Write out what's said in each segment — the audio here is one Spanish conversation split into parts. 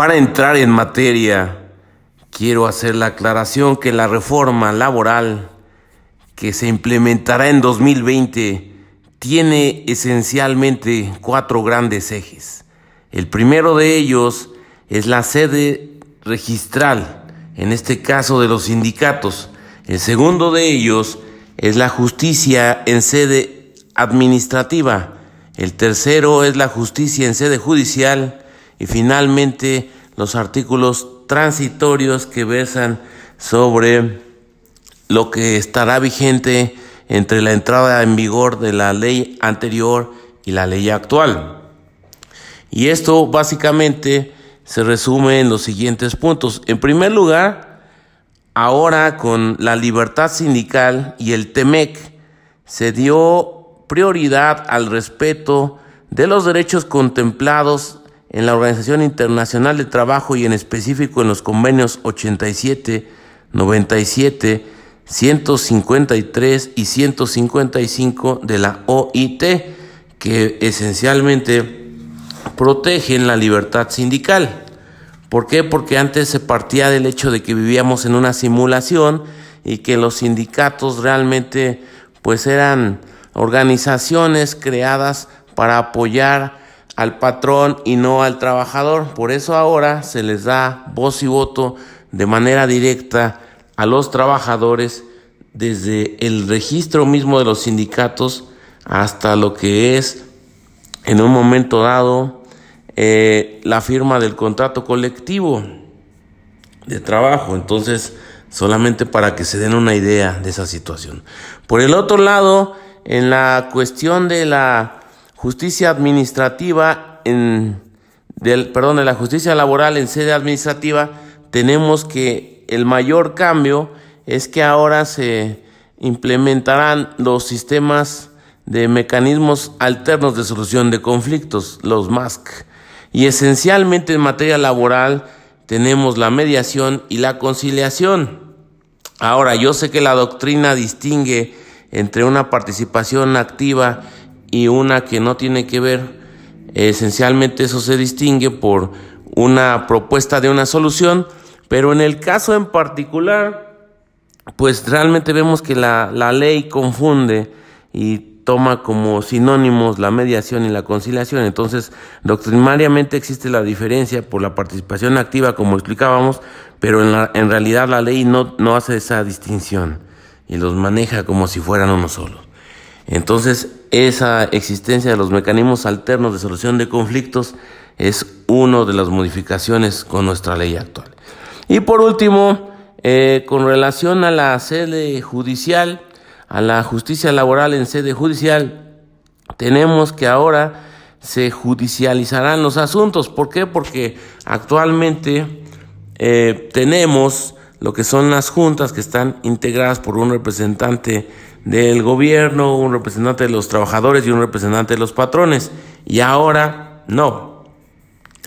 Para entrar en materia, quiero hacer la aclaración que la reforma laboral que se implementará en 2020 tiene esencialmente cuatro grandes ejes. El primero de ellos es la sede registral, en este caso de los sindicatos. El segundo de ellos es la justicia en sede administrativa. El tercero es la justicia en sede judicial. Y finalmente los artículos transitorios que versan sobre lo que estará vigente entre la entrada en vigor de la ley anterior y la ley actual. Y esto básicamente se resume en los siguientes puntos. En primer lugar, ahora con la libertad sindical y el TEMEC se dio prioridad al respeto de los derechos contemplados en la Organización Internacional de Trabajo y en específico en los convenios 87, 97, 153 y 155 de la OIT, que esencialmente protegen la libertad sindical. ¿Por qué? Porque antes se partía del hecho de que vivíamos en una simulación y que los sindicatos realmente pues eran organizaciones creadas para apoyar al patrón y no al trabajador. Por eso ahora se les da voz y voto de manera directa a los trabajadores desde el registro mismo de los sindicatos hasta lo que es en un momento dado eh, la firma del contrato colectivo de trabajo. Entonces, solamente para que se den una idea de esa situación. Por el otro lado, en la cuestión de la justicia administrativa, en, del, perdón, de la justicia laboral en sede administrativa, tenemos que el mayor cambio es que ahora se implementarán los sistemas de mecanismos alternos de solución de conflictos, los MASC. Y esencialmente en materia laboral tenemos la mediación y la conciliación. Ahora, yo sé que la doctrina distingue entre una participación activa y una que no tiene que ver. Esencialmente eso se distingue por una propuesta de una solución, pero en el caso en particular, pues realmente vemos que la, la ley confunde y toma como sinónimos la mediación y la conciliación. Entonces, doctrinariamente existe la diferencia por la participación activa, como explicábamos, pero en, la, en realidad la ley no, no hace esa distinción y los maneja como si fueran uno solo. Entonces, esa existencia de los mecanismos alternos de solución de conflictos es una de las modificaciones con nuestra ley actual. Y por último, eh, con relación a la sede judicial, a la justicia laboral en sede judicial, tenemos que ahora se judicializarán los asuntos. ¿Por qué? Porque actualmente eh, tenemos lo que son las juntas que están integradas por un representante del gobierno, un representante de los trabajadores y un representante de los patrones. Y ahora no.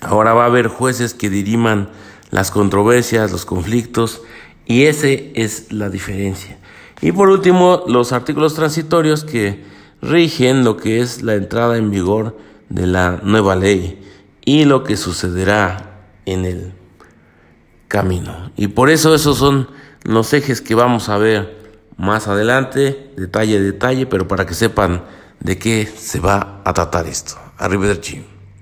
Ahora va a haber jueces que diriman las controversias, los conflictos, y ese es la diferencia. Y por último, los artículos transitorios que rigen lo que es la entrada en vigor de la nueva ley y lo que sucederá en el camino. Y por eso esos son los ejes que vamos a ver más adelante, detalle a detalle, pero para que sepan de qué se va a tratar esto. Arrivederci.